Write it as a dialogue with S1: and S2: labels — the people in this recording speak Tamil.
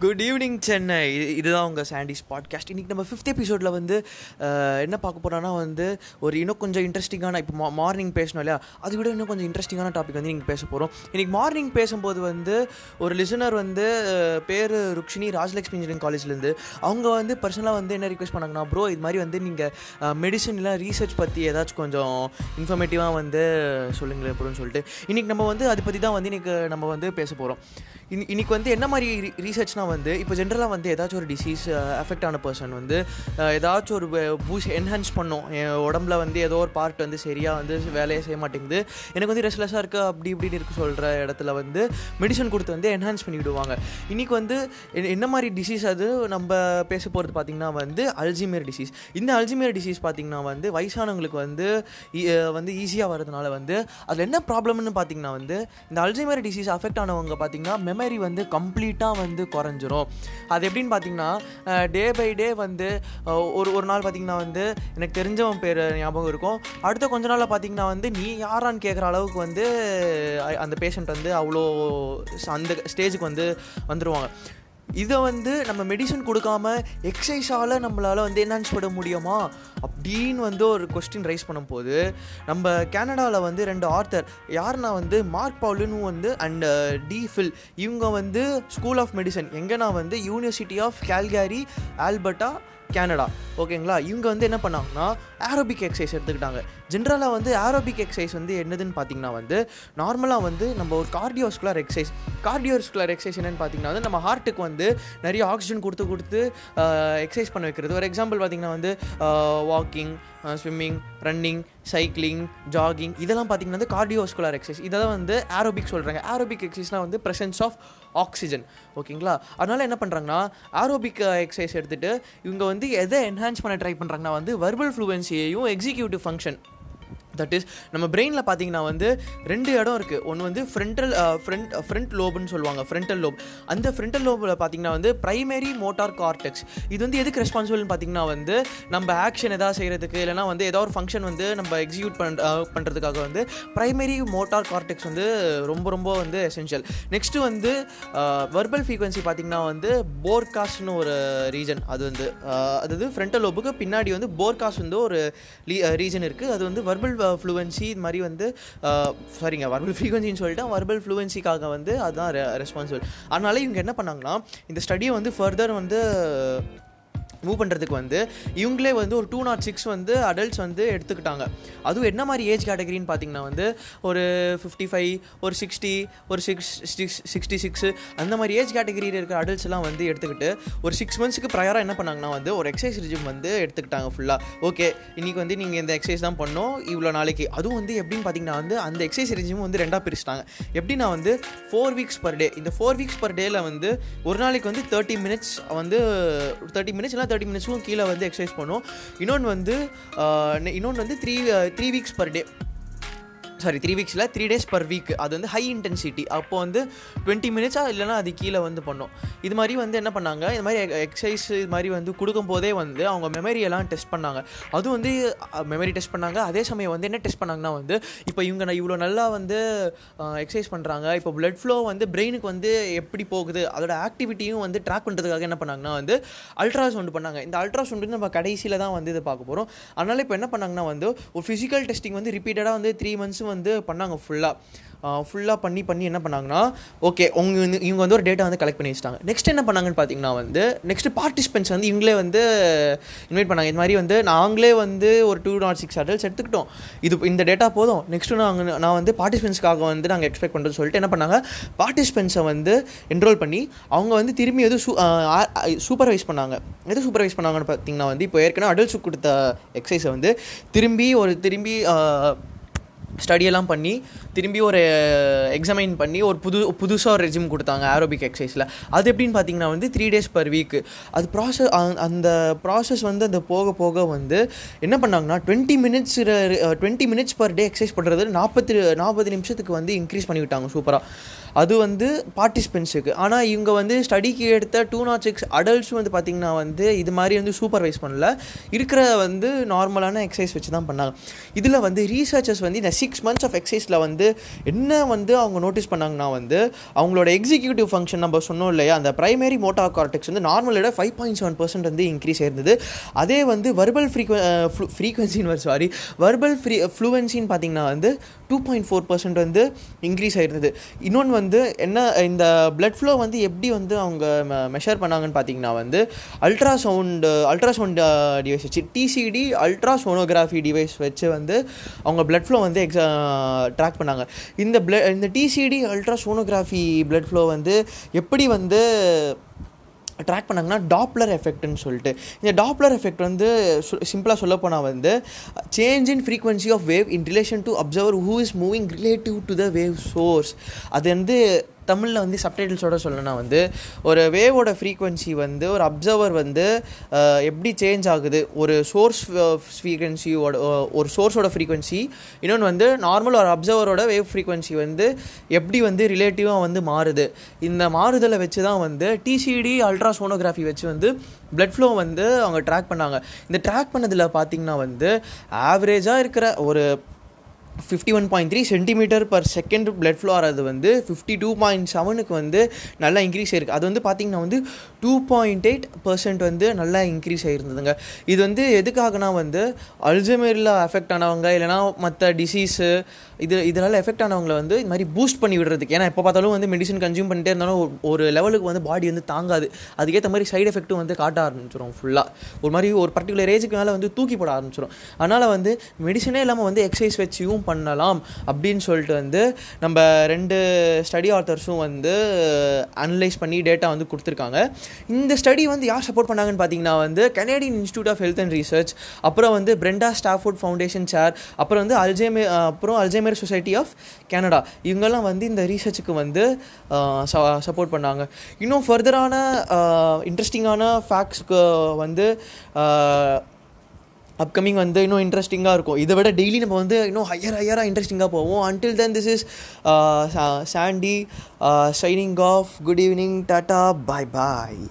S1: குட் ஈவினிங் சென்னை இது- இதுதான் உங்கள் சாண்டிஸ் பாட்காஸ்ட் இன்றைக்கி நம்ம ஃபிஃப்த் எபிசோடில் வந்து என்ன பார்க்க போகிறோன்னா வந்து ஒரு இன்னும் கொஞ்சம் இன்ட்ரெஸ்டிங்கான இப்போ மா மார்னிங் பேசணும் இல்லையா? அதை விட இன்னும் கொஞ்சம் இன்ட்ரெஸ்டிங்கான டாபிக் வந்து நீங்கள் பேச போகிறோம் இன்றைக்கி மார்னிங் பேசும்போது வந்து ஒரு லிசனர் வந்து பேர் ருக்ஷினி ராஜலக்ஷ்மி இன்ஜினியரிங் காலேஜ்லேருந்து அவங்க வந்து பர்சனலாக வந்து என்ன ரிக்வெஸ்ட் பண்ணாங்கன்னா ப்ரோ இது மாதிரி வந்து நீங்கள் மெடிசன்லாம் ரீசர்ச் பற்றி ஏதாச்சும் கொஞ்சம் இன்ஃபர்மேட்டிவாக வந்து சொல்லுங்களேன் அப்படின்னு சொல்லிட்டு. இன்றைக்கி நம்ம வந்து அதை பற்றி தான் வந்து இன்றைக்கி நம்ம வந்து பேச போகிறோம் இன்னைக்கு வந்து என்ன மாதிரி ரீசர்ச்னா வந்து இப்போ ஜென்ரலாக வந்து ஏதாச்சும் ஒரு டிசீஸ் அஃபெக்ட் ஆன பர்சன் வந்து ஏதாச்சும் ஒரு பூஸ் என்ஹான்ஸ் பண்ணும். என் உடம்புல வந்து ஏதோ ஒரு பார்ட் வந்து சரியாக வந்து வேலையை செய்ய மாட்டேங்குது. எனக்கு வந்து ரெஸ்ட்லெஸ்ஸாக இருக்குது அப்படி இப்படின்னு இருக்கு சொல்கிற இடத்துல வந்து மெடிசன் கொடுத்து வந்து என்ஹான்ஸ் பண்ணி விடுவாங்க. இன்றைக்கி வந்து என்ன மாதிரி டிசீஸ் அது? நம்ம பேச போகிறது பார்த்திங்கன்னா வந்து அல்ஜிமியர் டிசீஸ் இந்த அல்ஜிமியர் டிசீஸ் பார்த்திங்கன்னா வந்து வயசானவங்களுக்கு வந்து வந்து ஈஸியாக வரதுனால வந்து அதில் என்ன ப்ராப்ளம்னு பார்த்தீங்கன்னா வந்து இந்த அல்ஜிமியர் டிசீஸ் அஃபெக்ட் ஆனவங்க பார்த்திங்கன்னா மெமரி வந்து கம்ப்ளீட்டாக வந்து குறைஞ்சிரும். அது எப்படின்னு பார்த்தீங்கன்னா டே பை டே வந்து ஒரு ஒரு நாள் பார்த்தீங்கன்னா வந்து எனக்கு தெரிஞ்சவன் பேர் ஞாபகம் இருக்கும். அடுத்த கொஞ்ச நாளில் பார்த்தீங்கன்னா வந்து நீ யாரான்னு கேட்குற அளவுக்கு வந்து அந்த பேஷண்ட் வந்து அவ்வளோ அந்த ஸ்டேஜுக்கு வந்து வந்துடுவாங்க இதை வந்து நம்ம மெடிசன் கொடுக்காம எக்ஸசைஸால் நம்மளால் வந்து என்ஹான்ஸ் பண்ண முடியுமா? அப்படின்னு வந்து ஒரு கொஸ்டின் ரைஸ் பண்ணும்போது நம்ம கனடாவில் வந்து ரெண்டு ஆர்த்தர் யாருன்னா வந்து மார்க் பவுலுன்னு வந்து அண்ட் uh, டி ஃபில் இவங்க வந்து ஸ்கூல் ஆஃப் மெடிசன் எங்கன்னா வந்து university of Calgary Alberta Canada ஓகேங்களா? இவங்க வந்து என்ன பண்ணாங்கன்னா ஆரோபிக் எக்ஸசைஸ் எடுத்துக்கிட்டாங்க. ஜென்ரலாக வந்து ஆரோபிக் எக்ஸசைஸ் வந்து என்னதுன்னு பார்த்தீங்கன்னா வந்து நார்மலாக வந்து நம்ம ஒரு கார்டியோஸ்குலர் எக்ஸசைஸ் கார்டியோஸ்குலர் எக்ஸசைஸ் என்னன்னு பார்த்தீங்கன்னா வந்து நம்ம ஹார்ட்டுக்கு வந்து நிறைய ஆக்சிஜன் கொடுத்து கொடுத்து எக்ஸசைஸ் பண்ண வைக்கிறது. ஒரு எக்ஸாம்பிள் பார்த்தீங்கன்னா வந்து walking swimming running cycling jogging இதெல்லாம் பார்த்தீங்கன்னா வந்து கார்டியோஸ்குலர் எக்ஸசைஸ் இதெல்லாம் வந்து ஏரோபிக் சொல்கிறாங்க ஆரோபிக் எக்ஸசைஸ்னால் வந்து ப்ரெசன்ஸ் ஆஃப் ஆக்சிஜன் ஓகேங்களா? அதனால் என்ன பண்ணுறாங்கன்னா ஆரோபிக் எக்ஸசைஸ் எடுத்துகிட்டு இவங்க வந்து எதை என்ஹான்ஸ் பண்ண ட்ரை பண்ணுறாங்கன்னா வந்து வர்பல் ஃப்ளூவன்சியையும் எக்ஸிக்யூட்டிவ் ஃபங்க்ஷன் தட் இஸ் நம்ம பிரெயினில் பார்த்தீங்கன்னா வந்து ரெண்டு இடம் இருக்குது ஒன்று வந்து ஃப்ரண்டல் ஃப்ரண்ட் ஃப்ரண்ட் லோப்னு சொல்லுவாங்க. ஃப்ரண்டல் லோப் அந்த ஃப்ரண்டல் லோபில் பார்த்தீங்கன்னா வந்து ப்ரைமரி மோட்டார் கார்டெக்ஸ் இது வந்து எதுக்கு ரெஸ்பான்சிபிள்னு பார்த்தீங்கன்னா வந்து நம்ம ஆக்ஷன் எதாவது செய்கிறதுக்கு இல்லைனா வந்து ஏதோ ஒரு ஃபங்க்ஷன் வந்து நம்ம எக்ஸிக்யூட் பண்ண uh, பண்ணுறதுக்காக வந்து ப்ரைமரி மோட்டார் கார்டெக்ஸ் வந்து ரொம்ப ரொம்ப வந்து எசென்ஷியல் நெக்ஸ்ட்டு வந்து uh, வர்பல் ஃப்ரீக்வன்சி பார்த்தீங்கன்னா வந்து போர்காஸ்ட்னு ஒரு ரீஜன் அது வந்து uh, அதாவது ஃப்ரண்டல் லோபுக்கு பின்னாடி வந்து போர்காஸ்ட் வந்து ஒரு ரீஜன் இருக்குது அது வந்து வர்பல் ஃப்ளூவன்சி இது மாதிரி வந்து சாரிங்க வர்பல் ஃப்ரீக்வன்சின்னு சொல்லிட்டு வர்பல் ஃப்ளூவன்சிக்காக வந்து அதுதான் ரெஸ்பான்சிபிள் அதனால இவங்க என்ன பண்ணாங்கன்னா இந்த ஸ்டடியை வந்து ஃபர்தர் வந்து மூவ் பண்ணுறதுக்கு வந்து இவங்களே வந்து ஒரு டூ நாட் சிக்ஸ் வந்து அடல்ட்ஸ் வந்து எடுத்துக்கிட்டாங்க. அதுவும் என்ன மாதிரி ஏஜ் கேட்டகரின்னு பார்த்தீங்கன்னா வந்து ஒரு ஃபிஃப்டி ஃபைவ் ஒரு சிக்ஸ்டி ஒரு சிக்ஸ் சிக்ஸ் சிக்ஸ்டி சிக்ஸு அந்த மாதிரி ஏஜ் கேட்டகரியில் இருக்கிற அடல்ட்ஸ்லாம் வந்து எடுத்துக்கிட்டு ஒரு சிக்ஸ் மந்த்ஸ்க்கு ப்ரையராக என்ன பண்ணாங்கன்னா வந்து ஒரு எக்ஸசைஸ் ரிஜிம் வந்து எடுத்துக்கிட்டாங்க ஃபுல்லாக ஓகே இன்றைக்கி வந்து நீங்கள் இந்த எக்ஸசைஸ் தான் பண்ணோம் இவ்வளோ நாளைக்கு. அதுவும் வந்து எப்படின்னு பார்த்தீங்கன்னா வந்து அந்த எக்ஸசைஸ் ரிஜிம் வந்து ரெண்டாக பிரிச்சிட்டாங்க. எப்படின்னா வந்து ஃபோர் வீக்ஸ் பர் டே இந்த ஃபோர் வீக்ஸ் பர் டேயில் வந்து ஒரு நாளைக்கு வந்து தேர்ட்டி மினிட்ஸ் வந்து தேர்ட்டி மினிட்ஸ் இல்லை தேர்ட்டி மினிட்ஸும் கீழே வந்து எக்ஸசைஸ் பண்ணும். இன்னொன்று வந்து இன்னொன்று வந்து three three weeks per day sorry three வீக்ஸில் three days per week அது வந்து ஹை இன்டென்சிட்டி அப்போ வந்து டுவெண்ட்டி மினிட்ஸாக இல்லைனா அது கீழே வந்து பண்ணோம். இது மாதிரி வந்து என்ன பண்ணாங்க? இது மாதிரி எக்ஸசைஸ் இது மாதிரி வந்து கொடுக்கும் போதே வந்து அவங்க மெமரியெல்லாம் டெஸ்ட் பண்ணாங்க. அதுவும் வந்து மெமரி டெஸ்ட் பண்ணாங்க. அதே சமயம் வந்து என்ன டெஸ்ட் பண்ணாங்கன்னா வந்து இப்போ இவங்க நான் இவ்வளோ நல்லா வந்து எக்ஸசைஸ் பண்ணுறாங்க இப்போ பிளட் ஃப்ளோ வந்து பிரெயினுக்கு வந்து எப்படி போகுது? அதோட ஆக்டிவிட்டியும் வந்து ட்ராக் பண்ணுறதுக்காக என்ன பண்ணாங்கன்னா வந்து அல்ட்ராசவுண்ட் பண்ணாங்க. இந்த அல்ட்ராசவுண்ட் நம்ம கடைசியில் தான் வந்து இதை பார்க்க போகிறோம் அதனால் இப்போ என்ன பண்ணாங்கன்னா வந்து ஒரு ஃபிசிக்கல் டெஸ்டிங் வந்து ரிப்பீட்டடாக வந்து த்ரீ மந்த்ஸ் வந்து பண்ணாங்க ஃபுல்லாக ஃபுல்லாக பண்ணி பண்ணி என்ன பண்ணாங்கன்னா ஓகே உங்க வந்து இவங்க வந்து ஒரு டேட்டா வந்து கலெக்ட் பண்ணி வச்சிட்டாங்க. நெக்ஸ்ட் என்ன பண்ணாங்கன்னு பார்த்தீங்கன்னா வந்து நெக்ஸ்ட் பார்ட்டிசிபென்ட்ஸ் வந்து இவங்களே வந்து இன்வைட் பண்ணாங்க. இது மாதிரி வந்து நாங்களே வந்து ஒரு டூ நாட் சிக்ஸ் அடல்ட்ஸ் எடுத்துக்கிட்டோம். இது இந்த டேட்டா போதும். நெக்ஸ்ட்டு நாங்கள் நான் வந்து பார்ட்டிசிபென்ட்ஸ்க்காக வந்து நாங்கள் எக்ஸ்பெக்ட் பண்ணுறோம்னு சொல்லிட்டு என்ன பண்ணாங்க பார்ட்டிசிபென்ட்ஸை வந்து என்ரோல் பண்ணி அவங்க வந்து திரும்பி எது சூப்பர்வைஸ் பண்ணாங்க. எது சூப்பர்வைஸ் பண்ணாங்கன்னு பார்த்தீங்கன்னா வந்து இப்போ ஏற்கனவே அடல்ட்ஸுக்கு கொடுத்த எக்ஸசைஸை வந்து திரும்பி ஒரு திரும்பி ஸ்டடியெல்லாம் பண்ணி திரும்பி ஒரு uh, எக்ஸாமைன் பண்ணி ஒரு புது புதுசாக ஒரு ரெஜிம் கொடுத்தாங்க ஆரோபிக் எக்ஸசைஸில் அது எப்படின்னு பார்த்தீங்கன்னா வந்து த்ரீ டேஸ் பர் வீக் அது ப்ராசஸ் அந்த ப்ராசஸ் வந்து அந்த போக போக வந்து என்ன பண்ணாங்கன்னா twenty minutes twenty minutes per day exercise பண்ணுறது நாற்பத்தி நாற்பது நிமிஷத்துக்கு வந்து இன்க்ரீஸ் பண்ணிவிட்டாங்க சூப்பராக அது வந்து பார்ட்டிசிபென்ட்ஸுக்கு ஆனால் இவங்க வந்து ஸ்டடிக்கு எடுத்த டூ நாட் சிக்ஸ் அடல்ட்ஸும் வந்து பார்த்திங்கன்னா வந்து இது மாதிரி வந்து சூப்பர்வைஸ் பண்ணல. இருக்கிற வந்து நார்மலான எக்ஸசைஸ் வச்சு தான் பண்ணாங்க. இதில் வந்து ரீசர்ச்சர்ஸ் வந்து இந்த சிக்ஸ் மந்த்ஸ் ஆஃப் எக்ஸசைஸில் வந்து என்ன வந்து அவங்க நோட்டீஸ் பண்ணாங்கன்னா வந்து அவங்களோட எக்ஸிக்யூட்டிவ் ஃபங்க்ஷன் நம்ம சொன்னோம் இல்லையா அந்த ப்ரைமரி மோட்டா கார்டெக்ஸ் வந்து நார்மலோட ஃபைவ் பாயிண்ட் செவன் பர்சன்ட் வந்து இன்க்ரீஸ் ஆயிருந்தது. அதே வந்து வர்பல் ஃப்ரீக்வ ஃப்ரீக்வன்சின்னு சாரி வர்பல் ஃப்ரீ ஃப்ளூவன்சின்னு பார்த்தீங்கன்னா வந்து டூ பாயிண்ட் ஃபோர் பர்சன்ட் வந்து இன்க்ரீஸ் ஆயிருந்தது. இன்னொன்று வந்து வந்து என்ன இந்த பிளட் ஃப்ளோ வந்து எப்படி வந்து அவங்க மெஷர் பண்ணாங்கன்னு பார்த்தீங்கன்னா வந்து அல்ட்ராசவுண்டு அல்ட்ராசவுண்ட் டிவைஸ் வச்சு டிசிடி அல்ட்ராசோனோகிராஃபி டிவைஸ் வச்சு வந்து அவங்க பிளட் ஃப்ளோ வந்து எக்ஸா ட்ராக் பண்ணாங்க. இந்த பிள இந்த டிசிடி அல்ட்ராசோனோகிராஃபி பிளட் ஃப்ளோ வந்து எப்படி வந்து ட்ராக் பண்ணாங்கன்னா டாப்லர் எஃபெக்ட்னு சொல்லிட்டு. இந்த டாப்லர் எஃபெக்ட் வந்து சிம்பிளாக சொல்ல போனால் வந்து change in frequency of wave in relation to observer who is moving relative to the wave source அது வந்து தமிழில் வந்து சப்டைட்டில்ஸோட சொல்லணும்னா வந்து ஒரு வேவோட ஃப்ரீக்வன்சி வந்து ஒரு அப்சர்வர் வந்து எப்படி சேஞ்ச் ஆகுது? ஒரு சோர்ஸ் ஃப்ரீக்வன்சியோட ஒரு சோர்ஸோட ஃப்ரீக்வன்சி இன்னொன்று வந்து நார்மல் ஒரு அப்சர்வரோட வேவ் ஃப்ரீக்வன்சி வந்து எப்படி வந்து ரிலேட்டிவாக வந்து மாறுது? இந்த மாறுதலை வச்சு தான் வந்து டிசிடி அல்ட்ராசோனோகிராஃபி வச்சு வந்து பிளட் ஃப்ளோ வந்து அவங்க ட்ராக் பண்ணாங்க. இந்த ட்ராக் பண்ணதில் பார்த்திங்கன்னா வந்து ஆவரேஜாக இருக்கிற ஒரு fifty one point three centimetre per second blood flow ஆகிறது வந்து ஃபிஃப்டி டூ பாயிண்ட் செவனுக்கு வந்து நல்லா இன்க்ரீஸ் ஆயிருக்கு. அது வந்து பார்த்திங்கன்னா வந்து டூ பாயிண்ட் எயிட் பர்சன்ட் வந்து நல்லா இன்க்ரீஸ் ஆகிருந்ததுங்க இது வந்து எதுக்காகனா வந்து அல்ஜமேரில் அஃபெக்ட் ஆனவங்க இல்லைனா மற்ற டிசீஸு இது இதனால் எஃபெக்ட் ஆனவங்களை வந்து இது மாதிரி பூஸ்ட் பண்ணி விடுறதுக்கு. ஏன்னா எப்போ பார்த்தாலும் வந்து மெடிசன் கன்சியூம் பண்ணிட்டே இருந்தாலும் ஒரு லெவலுக்கு வந்து பாடி வந்து தாங்காது. அதுக்கேற்ற மாதிரி சைடு எஃபெக்ட்டும் வந்து காட்ட ஆரம்பிச்சிடும் ஃபுல்லாக ஒரு மாதிரி ஒரு பர்டிகுலர் ஏஜுக்கு மேலே வந்து தூக்கி போட ஆரம்பிச்சிடும் அதனால் வந்து மெடிசனே இல்லாமல் வந்து எக்ஸசைஸ் வச்சியும் பண்ணலாம் அப்படின்னு சொல்லிட்டு வந்து நம்ம ரெண்டு ஸ்டடி ஆத்தர்ஸும் வந்து அனலைஸ் பண்ணி டேட்டா வந்து கொடுத்துருக்காங்க. இந்த ஸ்டடி வந்து யார் சப்போர்ட் பண்ணாங்கன்னு பார்த்தீங்கன்னா வந்து Canadian Institute of Health and Research அப்புறம் வந்து பிரெண்டா ஸ்டாஃபோர்ட் ஃபவுண்டேஷன் சேர் அப்புறம் வந்து அல்ஜேமே அப்புறம் அல்ஜேமர் சொசைட்டி ஆஃப் கனடா இவங்கெல்லாம் வந்து இந்த ரீசர்ச்சுக்கு வந்து சப்போர்ட் பண்ணாங்க. இன்னும் ஃபர்தரான இன்ட்ரெஸ்டிங்கான ஃபேக்ட்ஸ்க்கு வந்து அப்கமிங் வந்து இன்னும் இன்ட்ரெஸ்டிங்காக இருக்கும். இதை விட டெய்லி நம்ம வந்து இன்னும் ஹையர் ஹையராக இன்ட்ரெஸ்டிங்காக போவோம். Until then this is Sandy signing off good evening tata bye bye